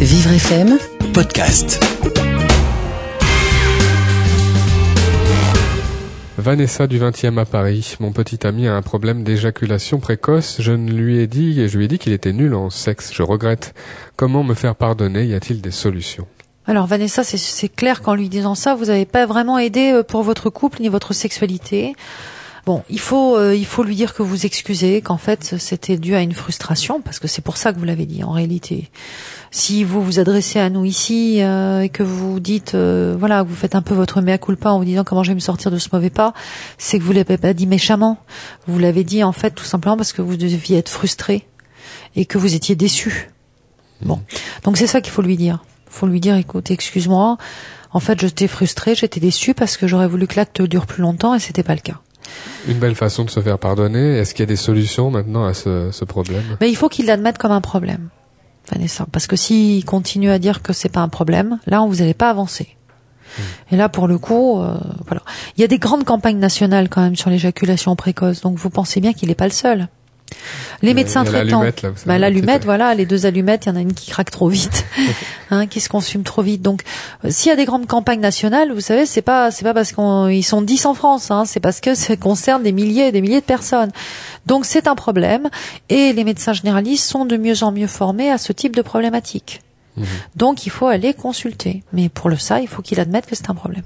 Vivre FM podcast. Vanessa du 20e à Paris. Mon petit ami a un problème d'éjaculation précoce. Je ne lui ai dit, et je lui ai dit qu'il était nul en sexe. Je regrette. Comment me faire pardonner? Y a-t-il des solutions? Alors Vanessa, c'est- clair qu'en lui disant ça, vous n'avez pas vraiment aidé euh, pour votre couple ni votre sexualité. Bon, il faut euh, il faut lui dire que vous excusez, qu'en fait c'était dû à une frustration, parce que c'est pour ça que vous l'avez dit en réalité. Si vous vous adressez à nous ici euh, et que vous dites euh, voilà, vous faites un peu votre mea culpa en vous disant comment je vais me sortir de ce mauvais pas, c'est que vous l'avez pas dit méchamment. Vous l'avez dit en fait tout simplement parce que vous deviez être frustré et que vous étiez déçu. Bon, donc c'est ça qu'il faut lui dire. faut lui dire écoute, excuse-moi. En fait, j'étais frustré, j'étais déçu parce que j'aurais voulu que l'acte dure plus longtemps et c'était pas le cas. Une belle façon de se faire pardonner. Est-ce qu'il y a des solutions maintenant à ce, ce problème? Mais il faut qu'il l'admette comme un problème, Vanessa, parce que s'il continue à dire que c'est pas un problème, là, vous n'allez pas avancer. Et là, pour le coup, euh, voilà. Il y a des grandes campagnes nationales quand même sur l'éjaculation précoce, donc vous pensez bien qu'il n'est pas le seul. Les médecins traitants, l'allumette, bah, la l'allumette, petite- voilà, les deux allumettes, il y en a une qui craque trop vite, hein, qui se consume trop vite. Donc, euh, s'il y a des grandes campagnes nationales, vous savez, c'est pas, c'est pas parce qu'ils sont 10 en France, hein, c'est parce que ça concerne des milliers et des milliers de personnes. Donc, c'est un problème, et les médecins généralistes sont de mieux en mieux formés à ce type de problématique. Mhm. Donc, il faut aller consulter. Mais pour le ça, il faut qu'il admette que c'est un problème.